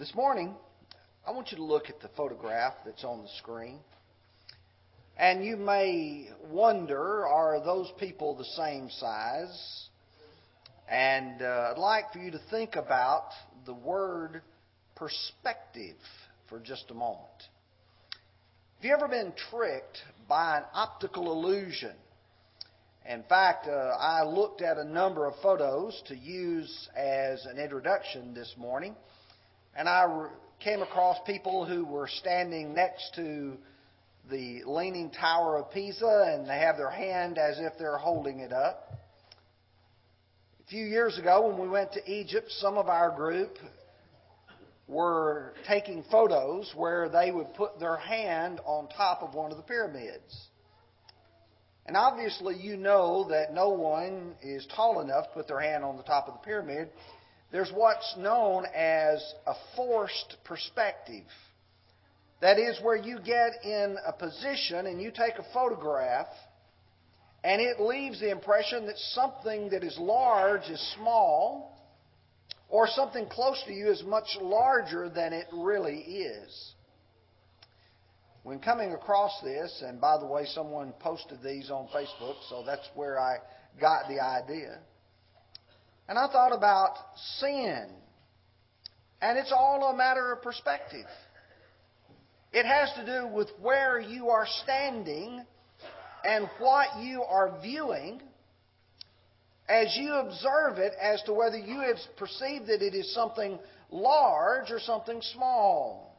This morning, I want you to look at the photograph that's on the screen. And you may wonder are those people the same size? And uh, I'd like for you to think about the word perspective for just a moment. Have you ever been tricked by an optical illusion? In fact, uh, I looked at a number of photos to use as an introduction this morning, and I came across people who were standing next to the Leaning Tower of Pisa, and they have their hand as if they're holding it up. A few years ago, when we went to Egypt, some of our group were taking photos where they would put their hand on top of one of the pyramids. And obviously, you know that no one is tall enough to put their hand on the top of the pyramid. There's what's known as a forced perspective. That is where you get in a position and you take a photograph, and it leaves the impression that something that is large is small, or something close to you is much larger than it really is. When coming across this, and by the way, someone posted these on Facebook, so that's where I got the idea. And I thought about sin. And it's all a matter of perspective. It has to do with where you are standing and what you are viewing as you observe it as to whether you have perceived that it is something large or something small.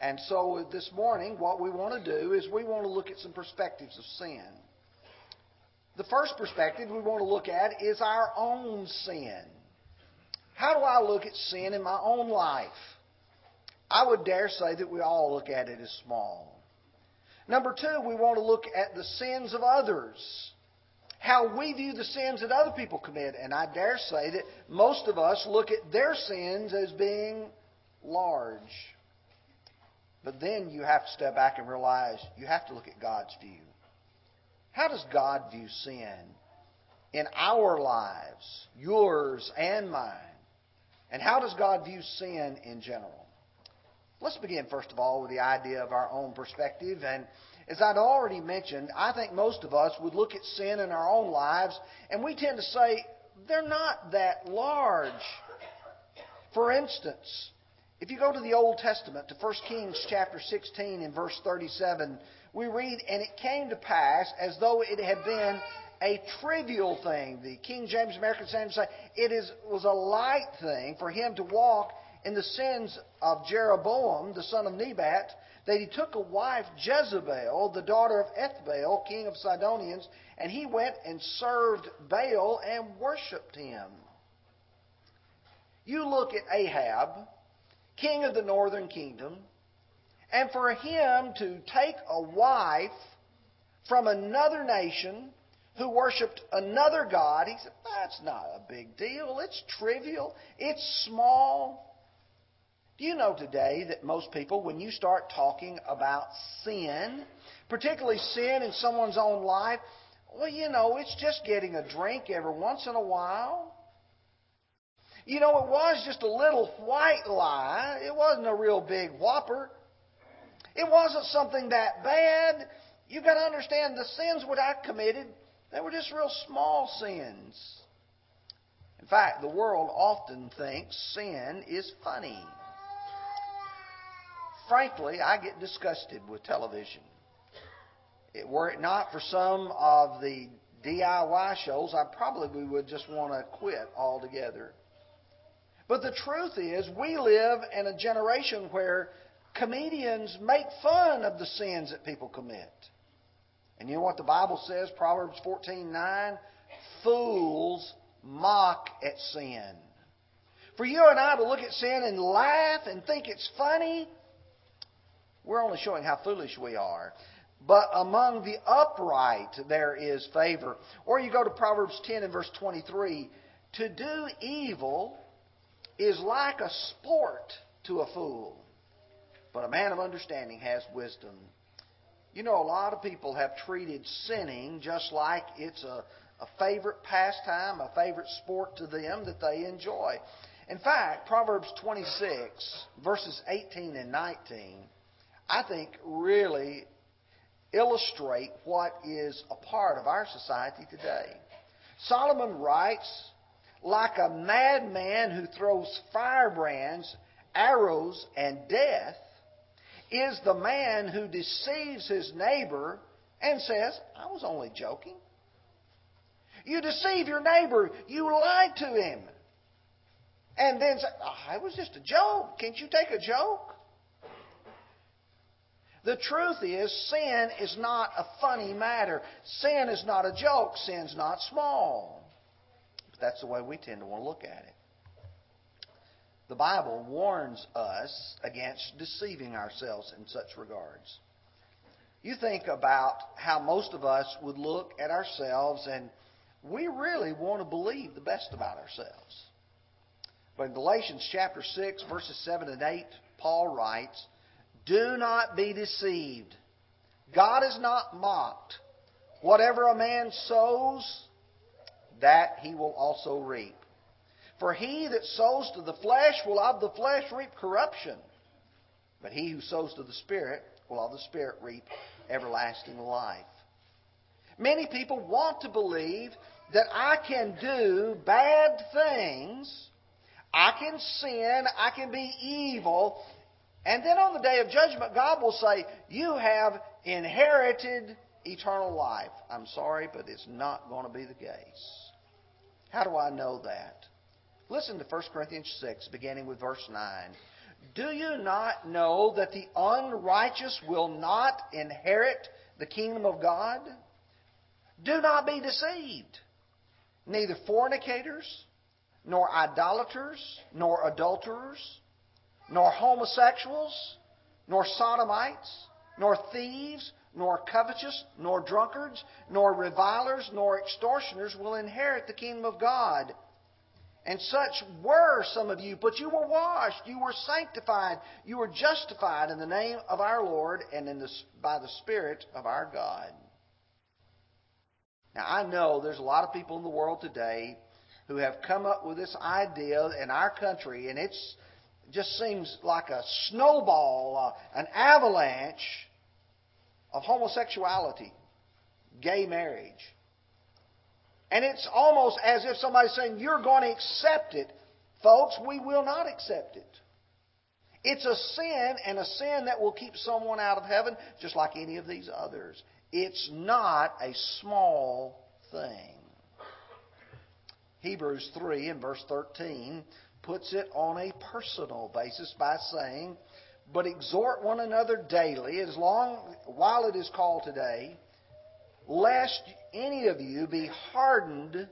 And so this morning, what we want to do is we want to look at some perspectives of sin. The first perspective we want to look at is our own sin. How do I look at sin in my own life? I would dare say that we all look at it as small. Number two, we want to look at the sins of others. How we view the sins that other people commit. And I dare say that most of us look at their sins as being large. But then you have to step back and realize you have to look at God's view. How does God view sin in our lives, yours and mine? And how does God view sin in general? Let's begin, first of all, with the idea of our own perspective. And as I'd already mentioned, I think most of us would look at sin in our own lives and we tend to say, they're not that large. For instance, if you go to the Old Testament, to 1 Kings chapter 16 and verse 37, we read, And it came to pass as though it had been a trivial thing. The King James American Standard say it is, was a light thing for him to walk in the sins of Jeroboam, the son of Nebat, that he took a wife, Jezebel, the daughter of Ethbaal, king of Sidonians, and he went and served Baal and worshipped him. You look at Ahab, king of the northern kingdom, and for him to take a wife from another nation who worshiped another God, he said, that's not a big deal. It's trivial. It's small. Do you know today that most people, when you start talking about sin, particularly sin in someone's own life, well, you know, it's just getting a drink every once in a while. You know, it was just a little white lie. It wasn't a real big whopper. It wasn't something that bad. You've got to understand the sins what I committed, they were just real small sins. In fact, the world often thinks sin is funny. Frankly, I get disgusted with television. It, were it not for some of the DIY shows, I probably would just want to quit altogether. But the truth is, we live in a generation where comedians make fun of the sins that people commit. And you know what the Bible says, Proverbs 14:9, fools mock at sin. For you and I to look at sin and laugh and think it's funny, we're only showing how foolish we are. But among the upright there is favor. Or you go to Proverbs 10 and verse 23, to do evil is like a sport to a fool, but a man of understanding has wisdom. You know, a lot of people have treated sinning just like it's a, a favorite pastime, a favorite sport to them that they enjoy. In fact, Proverbs 26, verses 18 and 19, I think really illustrate what is a part of our society today. Solomon writes, like a madman who throws firebrands, arrows, and death, is the man who deceives his neighbor and says, I was only joking. You deceive your neighbor. You lied to him. And then say, oh, it was just a joke. Can't you take a joke? The truth is, sin is not a funny matter. Sin is not a joke. Sin's not small. But that's the way we tend to want to look at it. The Bible warns us against deceiving ourselves in such regards. You think about how most of us would look at ourselves and we really want to believe the best about ourselves. But in Galatians chapter 6, verses 7 and 8, Paul writes, Do not be deceived. God is not mocked. Whatever a man sows, that he will also reap. For he that sows to the flesh will of the flesh reap corruption. But he who sows to the Spirit will of the Spirit reap everlasting life. Many people want to believe that I can do bad things, I can sin, I can be evil, and then on the day of judgment, God will say, You have inherited eternal life. I'm sorry, but it's not going to be the case. How do I know that? Listen to 1 Corinthians 6, beginning with verse 9. Do you not know that the unrighteous will not inherit the kingdom of God? Do not be deceived. Neither fornicators, nor idolaters, nor adulterers, nor homosexuals, nor sodomites, nor thieves, nor covetous, nor drunkards, nor revilers, nor extortioners will inherit the kingdom of God. And such were some of you, but you were washed, you were sanctified, you were justified in the name of our Lord and in the, by the Spirit of our God. Now, I know there's a lot of people in the world today who have come up with this idea in our country, and it just seems like a snowball, uh, an avalanche of homosexuality, gay marriage. And it's almost as if somebody's saying, You're going to accept it. Folks, we will not accept it. It's a sin, and a sin that will keep someone out of heaven, just like any of these others. It's not a small thing. Hebrews 3 and verse 13 puts it on a personal basis by saying, But exhort one another daily, as long while it is called today, lest any of you be hardened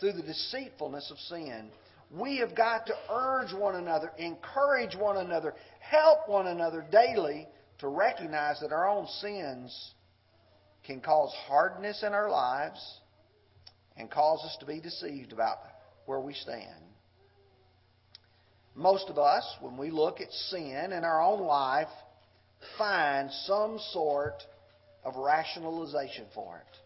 through the deceitfulness of sin. We have got to urge one another, encourage one another, help one another daily to recognize that our own sins can cause hardness in our lives and cause us to be deceived about where we stand. Most of us, when we look at sin in our own life, find some sort of rationalization for it.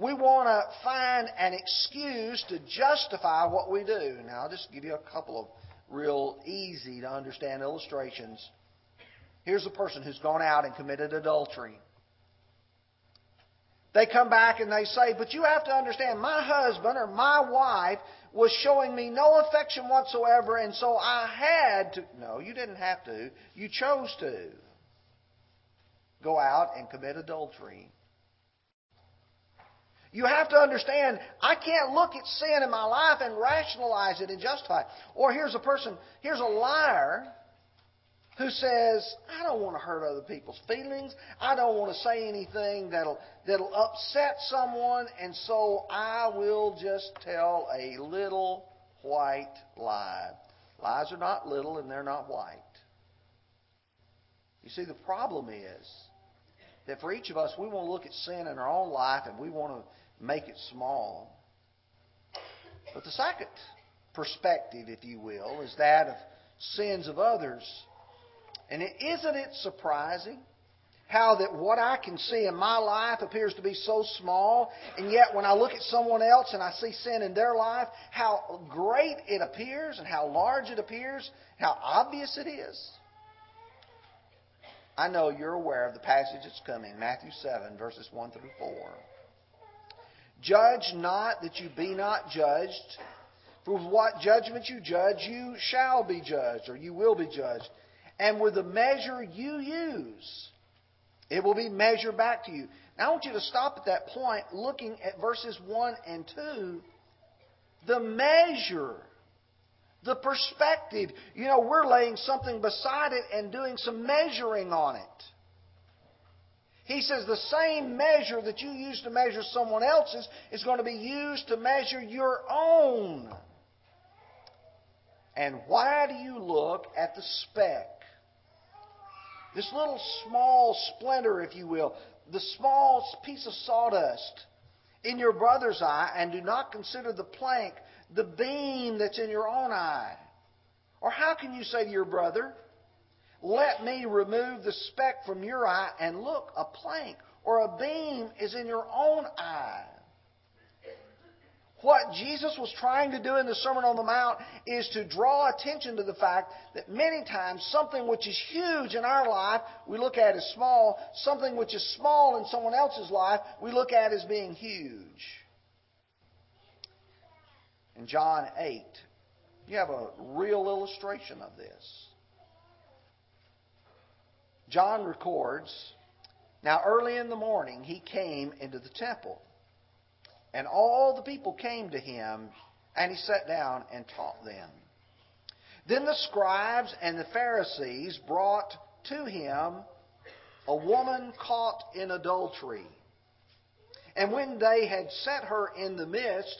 We want to find an excuse to justify what we do. Now, I'll just give you a couple of real easy to understand illustrations. Here's a person who's gone out and committed adultery. They come back and they say, But you have to understand, my husband or my wife was showing me no affection whatsoever, and so I had to. No, you didn't have to. You chose to go out and commit adultery. You have to understand, I can't look at sin in my life and rationalize it and justify it. Or here's a person, here's a liar who says, I don't want to hurt other people's feelings. I don't want to say anything that'll, that'll upset someone, and so I will just tell a little white lie. Lies are not little and they're not white. You see, the problem is that for each of us, we want to look at sin in our own life and we want to make it small. But the second perspective, if you will, is that of sins of others. And is isn't it surprising how that what I can see in my life appears to be so small, and yet when I look at someone else and I see sin in their life, how great it appears and how large it appears, how obvious it is. I know you're aware of the passage that's coming, Matthew 7, verses 1 through 4. Judge not that you be not judged. For with what judgment you judge, you shall be judged, or you will be judged. And with the measure you use, it will be measured back to you. Now, I want you to stop at that point looking at verses 1 and 2. The measure, the perspective. You know, we're laying something beside it and doing some measuring on it. He says the same measure that you use to measure someone else's is going to be used to measure your own. And why do you look at the speck? This little small splinter, if you will, the small piece of sawdust in your brother's eye, and do not consider the plank, the beam that's in your own eye. Or how can you say to your brother, Let me remove the speck from your eye, and look, a plank or a beam is in your own eye? What Jesus was trying to do in the Sermon on the Mount is to draw attention to the fact that many times something which is huge in our life we look at as small, something which is small in someone else's life we look at as being huge. In John 8, you have a real illustration of this. John records, Now early in the morning he came into the temple and all the people came to him, and he sat down and taught them. Then the scribes and the Pharisees brought to him a woman caught in adultery. And when they had set her in the midst,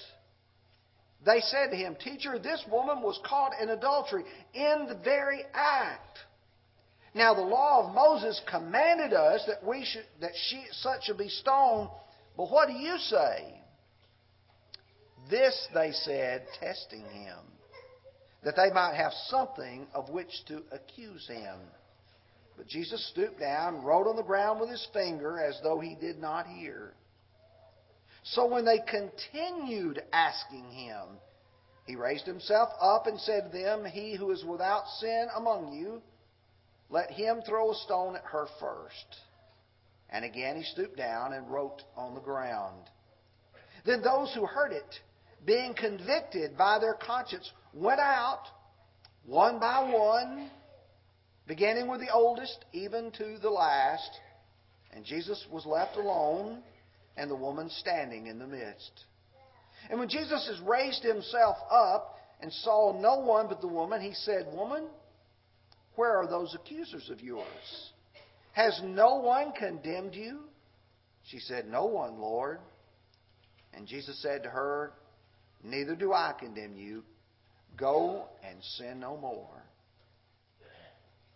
they said to him, Teacher, this woman was caught in adultery in the very act. Now the law of Moses commanded us that we should that she such should be stoned, but what do you say? This they said, testing him, that they might have something of which to accuse him. But Jesus stooped down, wrote on the ground with his finger as though he did not hear. So when they continued asking him, he raised himself up and said to them, He who is without sin among you, let him throw a stone at her first. And again he stooped down and wrote on the ground. Then those who heard it being convicted by their conscience, went out one by one, beginning with the oldest, even to the last. And Jesus was left alone, and the woman standing in the midst. And when Jesus has raised himself up and saw no one but the woman, he said, Woman, where are those accusers of yours? Has no one condemned you? She said, No one, Lord. And Jesus said to her, Neither do I condemn you. Go and sin no more.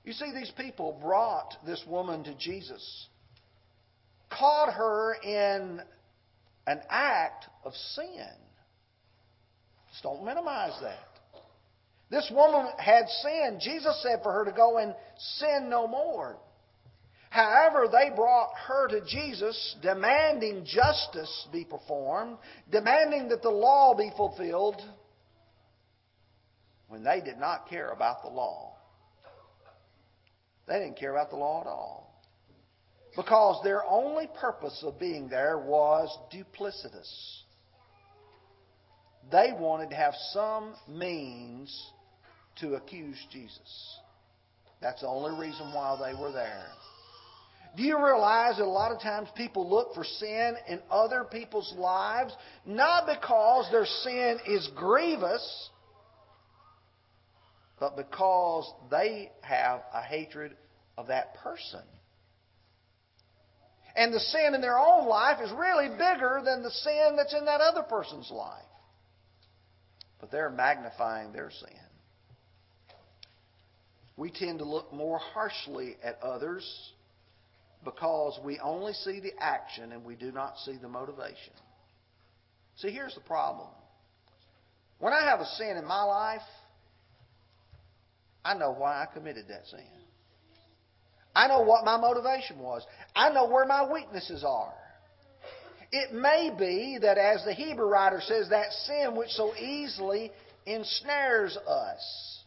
You see, these people brought this woman to Jesus, caught her in an act of sin. Just don't minimize that. This woman had sinned. Jesus said for her to go and sin no more. However, they brought her to Jesus demanding justice be performed, demanding that the law be fulfilled, when they did not care about the law. They didn't care about the law at all. Because their only purpose of being there was duplicitous. They wanted to have some means to accuse Jesus. That's the only reason why they were there. Do you realize that a lot of times people look for sin in other people's lives, not because their sin is grievous, but because they have a hatred of that person. And the sin in their own life is really bigger than the sin that's in that other person's life. But they're magnifying their sin. We tend to look more harshly at others because we only see the action and we do not see the motivation. See, here's the problem. When I have a sin in my life, I know why I committed that sin. I know what my motivation was. I know where my weaknesses are. It may be that, as the Hebrew writer says, that sin which so easily ensnares us.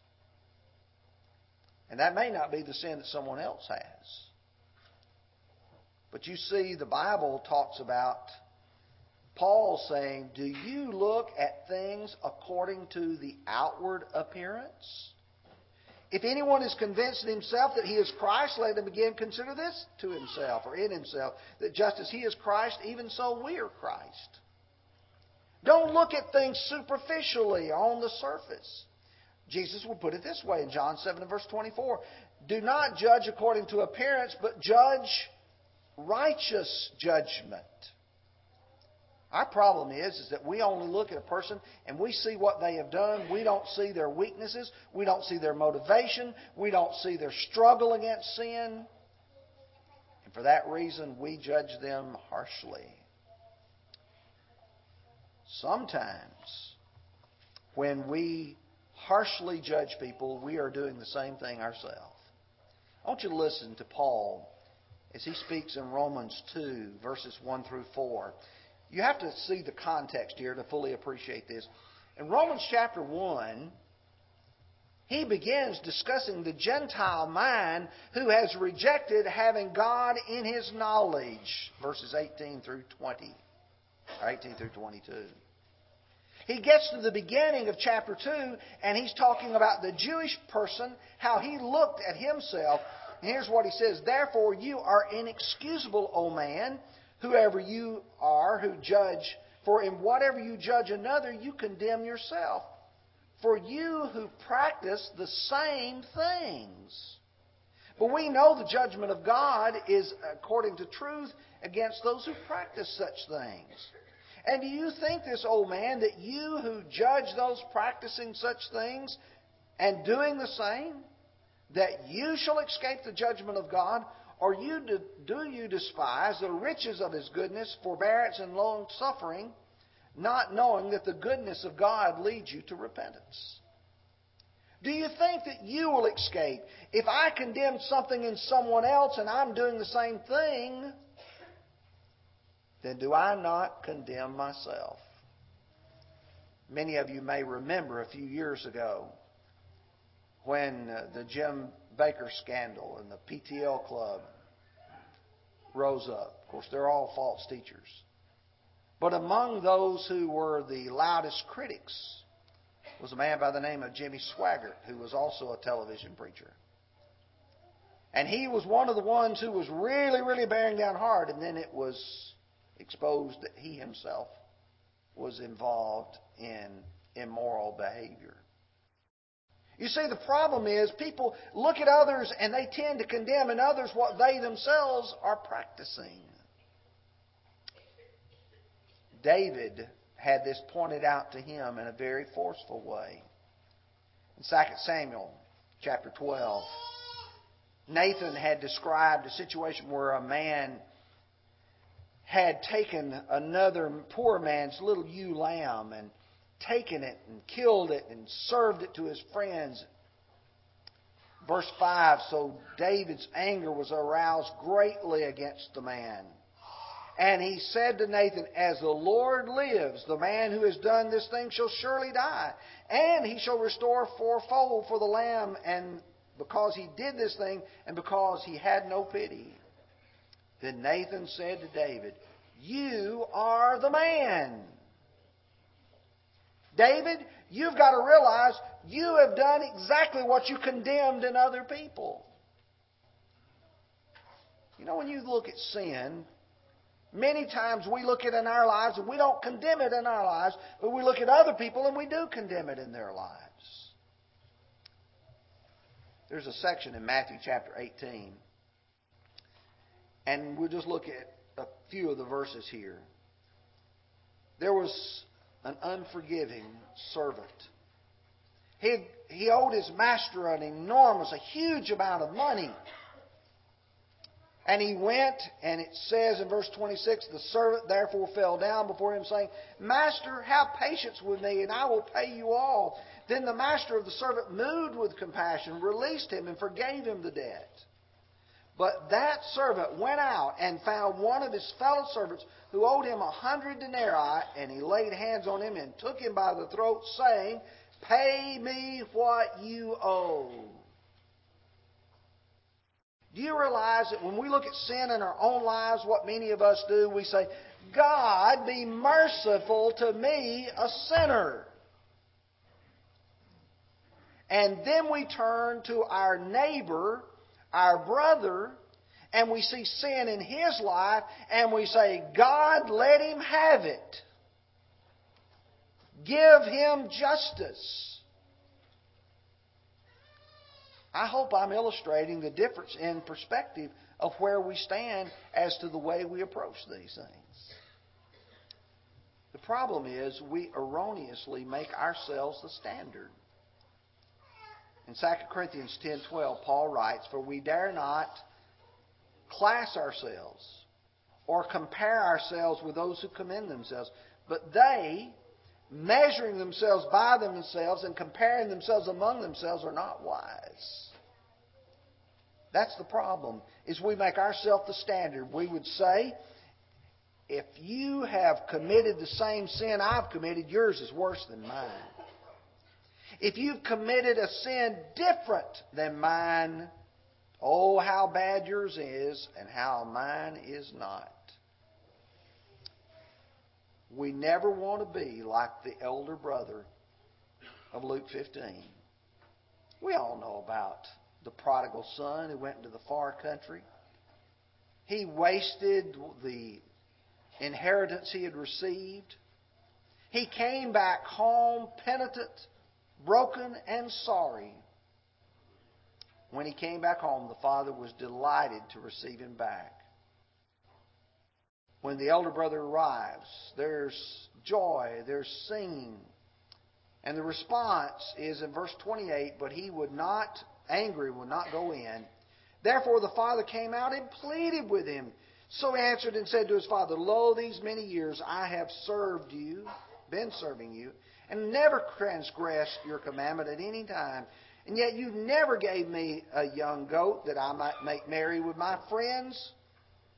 And that may not be the sin that someone else has. But you see, the Bible talks about Paul saying, Do you look at things according to the outward appearance? If anyone is convinced in himself that he is Christ, let him again consider this to himself or in himself, that just as he is Christ, even so we are Christ. Don't look at things superficially on the surface. Jesus will put it this way in John 7 and verse 24 Do not judge according to appearance, but judge righteous judgment. Our problem is, is that we only look at a person and we see what they have done. We don't see their weaknesses. We don't see their motivation. We don't see their struggle against sin. And for that reason, we judge them harshly. Sometimes, when we harshly judge people, we are doing the same thing ourselves. I want you to listen to Paul as he speaks in Romans 2, verses 1 through 4. You have to see the context here to fully appreciate this. In Romans chapter 1, he begins discussing the Gentile mind who has rejected having God in his knowledge, verses 18 through 20, or 18 through 22. He gets to the beginning of chapter 2, and he's talking about the Jewish person, how he looked at himself. And here's what he says Therefore, you are inexcusable, O man whoever you are who judge, for in whatever you judge another, you condemn yourself. For you who practice the same things. But we know the judgment of God is according to truth against those who practice such things. And do you think this, old man, that you who judge those practicing such things and doing the same, that you shall escape the judgment of God? Or you do, do you despise the riches of his goodness, forbearance, and long suffering, not knowing that the goodness of God leads you to repentance? Do you think that you will escape? If I condemn something in someone else and I'm doing the same thing, then do I not condemn myself? Many of you may remember a few years ago when uh, the Jim Bakker scandal and the PTL club rose up. Of course, they're all false teachers. But among those who were the loudest critics was a man by the name of Jimmy Swaggart, who was also a television preacher. And he was one of the ones who was really, really bearing down hard, and then it was exposed that he himself was involved in immoral behavior. You see, the problem is people look at others and they tend to condemn in others what they themselves are practicing. David had this pointed out to him in a very forceful way. In 2 Samuel chapter 12, Nathan had described a situation where a man had taken another poor man's little ewe lamb and taken it and killed it and served it to his friends. Verse 5 So David's anger was aroused greatly against the man. And he said to Nathan, As the Lord lives, the man who has done this thing shall surely die, and he shall restore fourfold for the lamb, and because he did this thing, and because he had no pity. Then Nathan said to David, You are the man. David, you've got to realize you have done exactly what you condemned in other people. You know, when you look at sin, many times we look at it in our lives and we don't condemn it in our lives, but we look at other people and we do condemn it in their lives. There's a section in Matthew chapter 18, and we'll just look at a few of the verses here. There was an unforgiving servant. He, he owed his master an enormous, a huge amount of money. And he went, and it says in verse 26, the servant therefore fell down before him, saying, Master, have patience with me, and I will pay you all. Then the master of the servant, moved with compassion, released him and forgave him the debt. But that servant went out and found one of his fellow servants who owed him a hundred denarii, and he laid hands on him and took him by the throat, saying, Pay me what you owe. Do you realize that when we look at sin in our own lives, what many of us do, we say, God, be merciful to me, a sinner. And then we turn to our neighbor, our brother, and we see sin in his life, and we say, God, let him have it. Give him justice. I hope I'm illustrating the difference in perspective of where we stand as to the way we approach these things. The problem is we erroneously make ourselves the standard. In 2 Corinthians 10:12, Paul writes, "For we dare not class ourselves or compare ourselves with those who commend themselves, but they, measuring themselves by themselves and comparing themselves among themselves, are not wise." That's the problem. Is we make ourselves the standard. We would say, if you have committed the same sin I've committed, yours is worse than mine. If you've committed a sin different than mine, oh, how bad yours is and how mine is not. We never want to be like the elder brother of Luke 15. We all know about the prodigal son who went into the far country. He wasted the inheritance he had received. He came back home penitent broken and sorry. When he came back home, the father was delighted to receive him back. When the elder brother arrives, there's joy, there's singing. And the response is in verse 28 But he would not, angry, would not go in. Therefore the father came out and pleaded with him. So he answered and said to his father, Lo, these many years I have served you, been serving you, and never transgressed your commandment at any time. And yet you never gave me a young goat that I might make merry with my friends.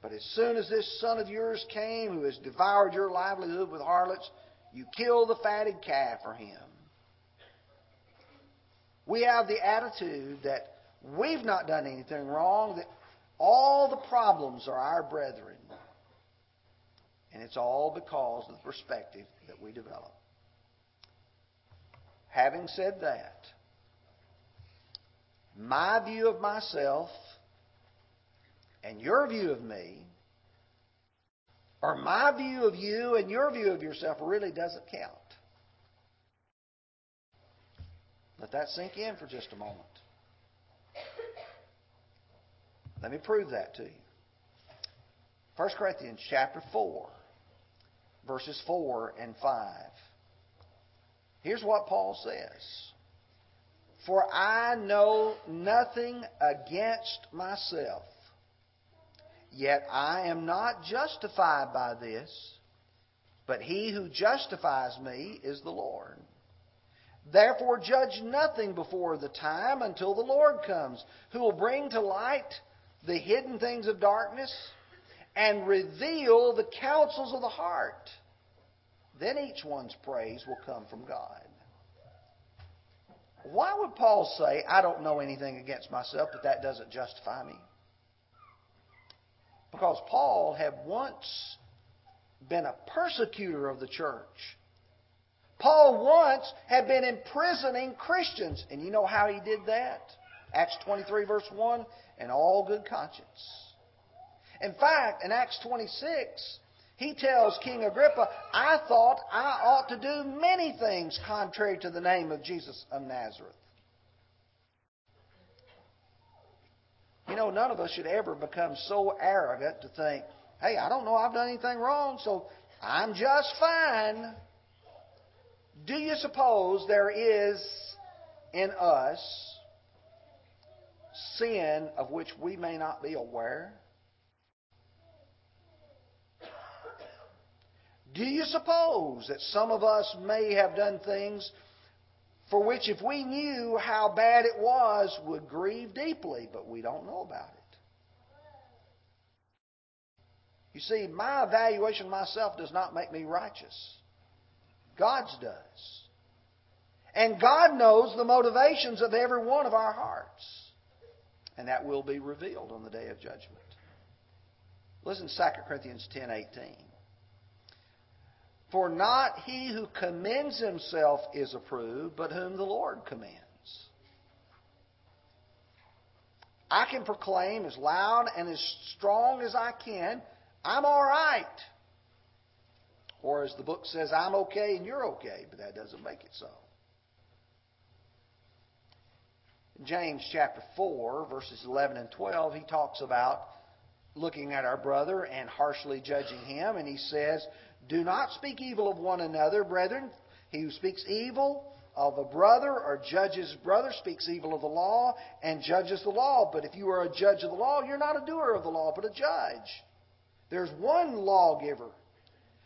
But as soon as this son of yours came, who has devoured your livelihood with harlots, you killed the fatted calf for him. We have the attitude that we've not done anything wrong, that all the problems are our brethren. And it's all because of the perspective that we develop. Having said that, my view of myself and your view of me, or my view of you and your view of yourself, really doesn't count. Let that sink in for just a moment. Let me prove that to you. 1 Corinthians chapter 4, verses 4 and 5. Here's what Paul says For I know nothing against myself, yet I am not justified by this, but he who justifies me is the Lord. Therefore, judge nothing before the time until the Lord comes, who will bring to light the hidden things of darkness and reveal the counsels of the heart. Then each one's praise will come from God. Why would Paul say, I don't know anything against myself, but that doesn't justify me? Because Paul had once been a persecutor of the church. Paul once had been imprisoning Christians. And you know how he did that? Acts 23, verse 1 and all good conscience. In fact, in Acts 26, he tells King Agrippa, I thought I ought to do many things contrary to the name of Jesus of Nazareth. You know, none of us should ever become so arrogant to think, hey, I don't know I've done anything wrong, so I'm just fine. Do you suppose there is in us sin of which we may not be aware? Do you suppose that some of us may have done things for which, if we knew how bad it was, would grieve deeply, but we don't know about it? You see, my evaluation of myself does not make me righteous. God's does. And God knows the motivations of every one of our hearts. And that will be revealed on the day of judgment. Listen to 2 Corinthians 10:18. For not he who commends himself is approved, but whom the Lord commends. I can proclaim as loud and as strong as I can, I'm all right. Or as the book says, I'm okay and you're okay, but that doesn't make it so. In James chapter 4, verses 11 and 12, he talks about looking at our brother and harshly judging him, and he says, Do not speak evil of one another, brethren. He who speaks evil of a brother or judges brother speaks evil of the law and judges the law. But if you are a judge of the law, you're not a doer of the law, but a judge. There's one lawgiver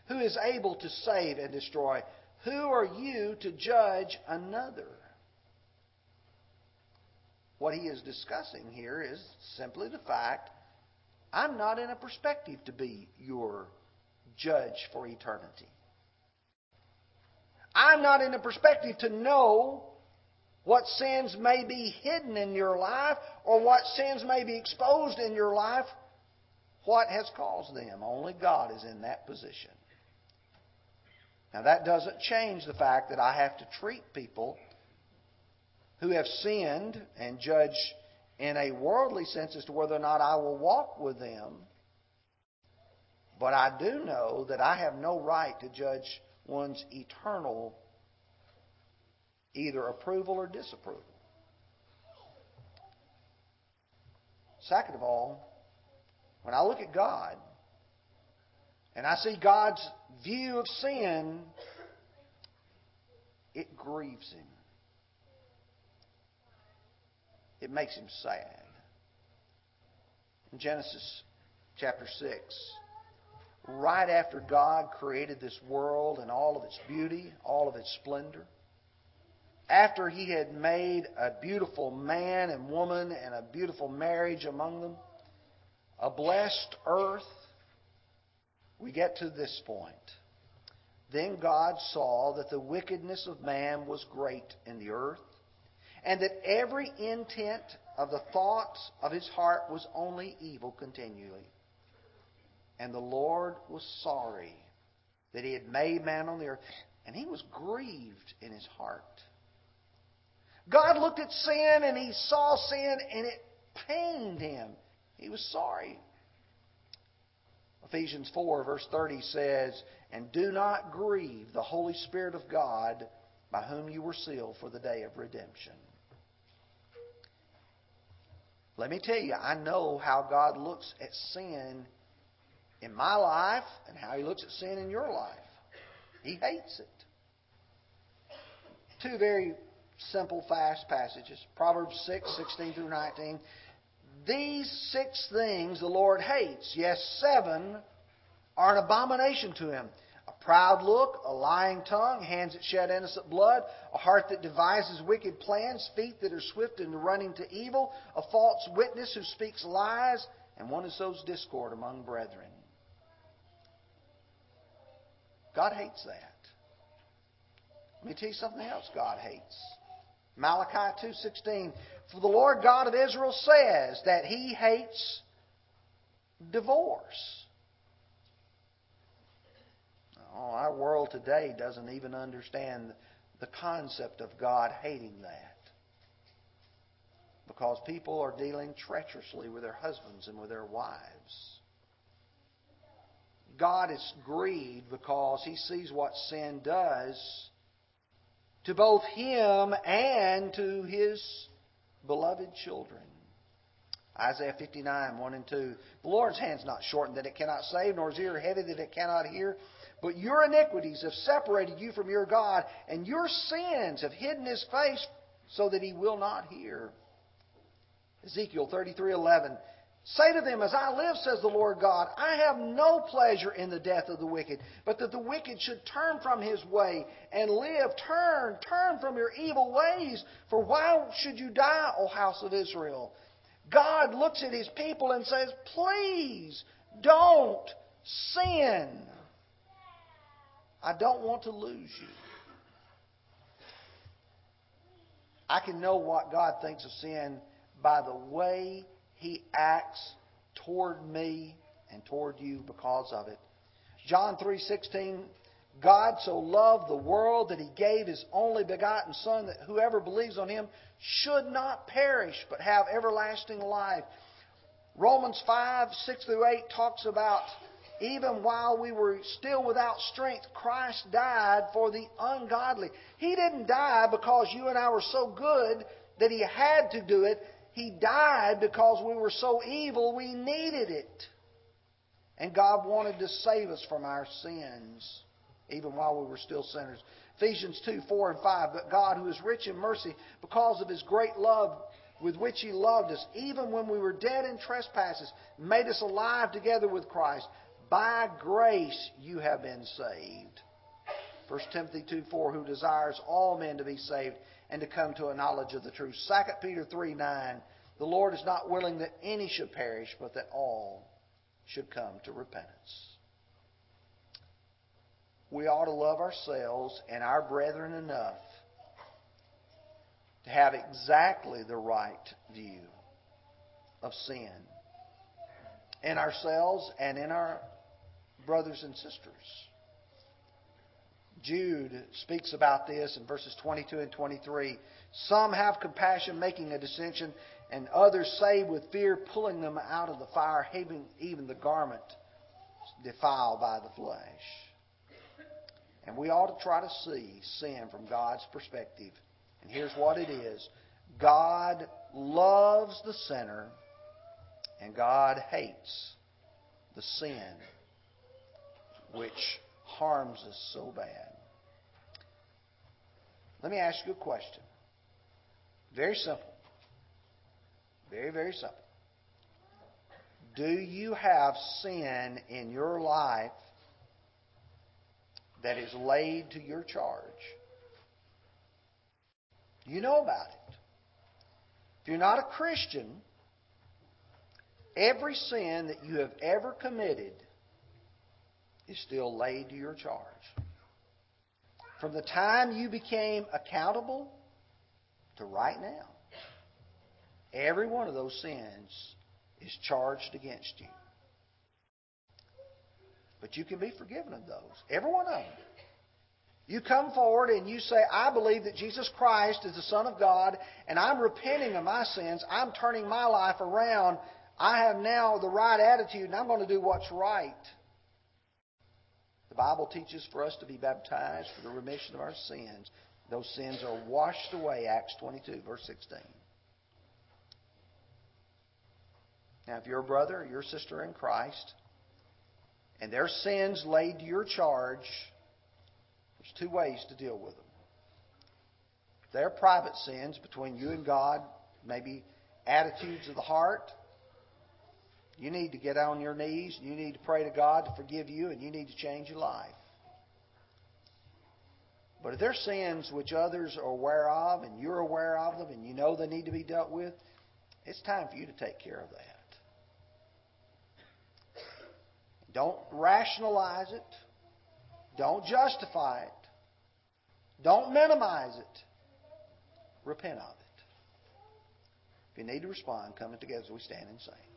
who is able to save and destroy. Who are you to judge another? What he is discussing here is simply the fact I'm not in a perspective to be your judge for eternity. I'm not in a perspective to know what sins may be hidden in your life or what sins may be exposed in your life. What has caused them? Only God is in that position. Now, that doesn't change the fact that I have to treat people who have sinned and judge in a worldly sense as to whether or not I will walk with them. But I do know that I have no right to judge one's eternal either approval or disapproval. Second of all, when I look at God and I see God's view of sin, it grieves him. It makes him sad. In Genesis chapter 6, right after God created this world and all of its beauty, all of its splendor, after he had made a beautiful man and woman and a beautiful marriage among them, a blessed earth, we get to this point. Then God saw that the wickedness of man was great in the earth and that every intent of the thoughts of his heart was only evil continually. And the Lord was sorry that he had made man on the earth, and he was grieved in his heart. God looked at sin and he saw sin and it pained him. He was sorry. Ephesians 4, verse 30 says, And do not grieve the Holy Spirit of God, by whom you were sealed for the day of redemption. Let me tell you, I know how God looks at sin in my life and how He looks at sin in your life. He hates it. Two very simple, fast passages Proverbs 6, 16 through 19. These six things the Lord hates, yes, seven are an abomination to Him A proud look, a lying tongue, hands that shed innocent blood, a heart that devises wicked plans, feet that are swift in the running to evil, a false witness who speaks lies, and one who sows discord among brethren. God hates that. Let me tell you something else God hates. Malachi 2:16 For the Lord God of Israel says that he hates divorce. Oh, our world today doesn't even understand the concept of God hating that. Because people are dealing treacherously with their husbands and with their wives. God is grieved because he sees what sin does to both him and to his beloved children. Isaiah 59, 1 and 2. The Lord's hand's not shortened that it cannot save, nor his ear heavy that it cannot hear. But your iniquities have separated you from your God, and your sins have hidden his face so that he will not hear. Ezekiel 33:11 Say to them, As I live, says the Lord God, I have no pleasure in the death of the wicked, but that the wicked should turn from his way and live. Turn, turn from your evil ways. For why should you die, O house of Israel? God looks at his people and says, Please don't sin. I don't want to lose you. I can know what God thinks of sin by the way He acts toward me and toward you because of it. John 3:16 God so loved the world that he gave his only begotten son that whoever believes on him should not perish but have everlasting life. Romans 5, 6 through 8 talks about even while we were still without strength, Christ died for the ungodly. He didn't die because you and I were so good that He had to do it. He died because we were so evil we needed it. And God wanted to save us from our sins, even while we were still sinners. Ephesians 2, 4 and 5. But God, who is rich in mercy, because of His great love with which He loved us, even when we were dead in trespasses, made us alive together with Christ. By grace you have been saved. 1 Timothy 2 4, who desires all men to be saved and to come to a knowledge of the truth. 2 Peter 3 9, the Lord is not willing that any should perish, but that all should come to repentance. We ought to love ourselves and our brethren enough to have exactly the right view of sin in ourselves and in our brothers and sisters. Jude speaks about this in verses 22 and 23. Some have compassion, making a dissension, and others save with fear, pulling them out of the fire, having even the garment defiled by the flesh. And we ought to try to see sin from God's perspective. And here's what it is God loves the sinner, and God hates the sin which harms us so bad. Let me ask you a question. Very simple. Very, very simple. Do you have sin in your life that is laid to your charge? You know about it. If you're not a Christian, every sin that you have ever committed is still laid to your charge. From the time you became accountable to right now, every one of those sins is charged against you. But you can be forgiven of those. Every one of them. You come forward and you say, I believe that Jesus Christ is the Son of God, and I'm repenting of my sins. I'm turning my life around. I have now the right attitude, and I'm going to do what's right. The Bible teaches for us to be baptized for the remission of our sins. Those sins are washed away, Acts 22, verse 16. Now, if you're a brother or your sister in Christ, and their sins laid to your charge, there's two ways to deal with them. They're private sins between you and God, maybe attitudes of the heart, you need to get on your knees. You need to pray to God to forgive you, and you need to change your life. But if there's sins which others are aware of, and you're aware of them, and you know they need to be dealt with, it's time for you to take care of that. Don't rationalize it. Don't justify it. Don't minimize it. Repent of it. If you need to respond, come together as we stand and sing.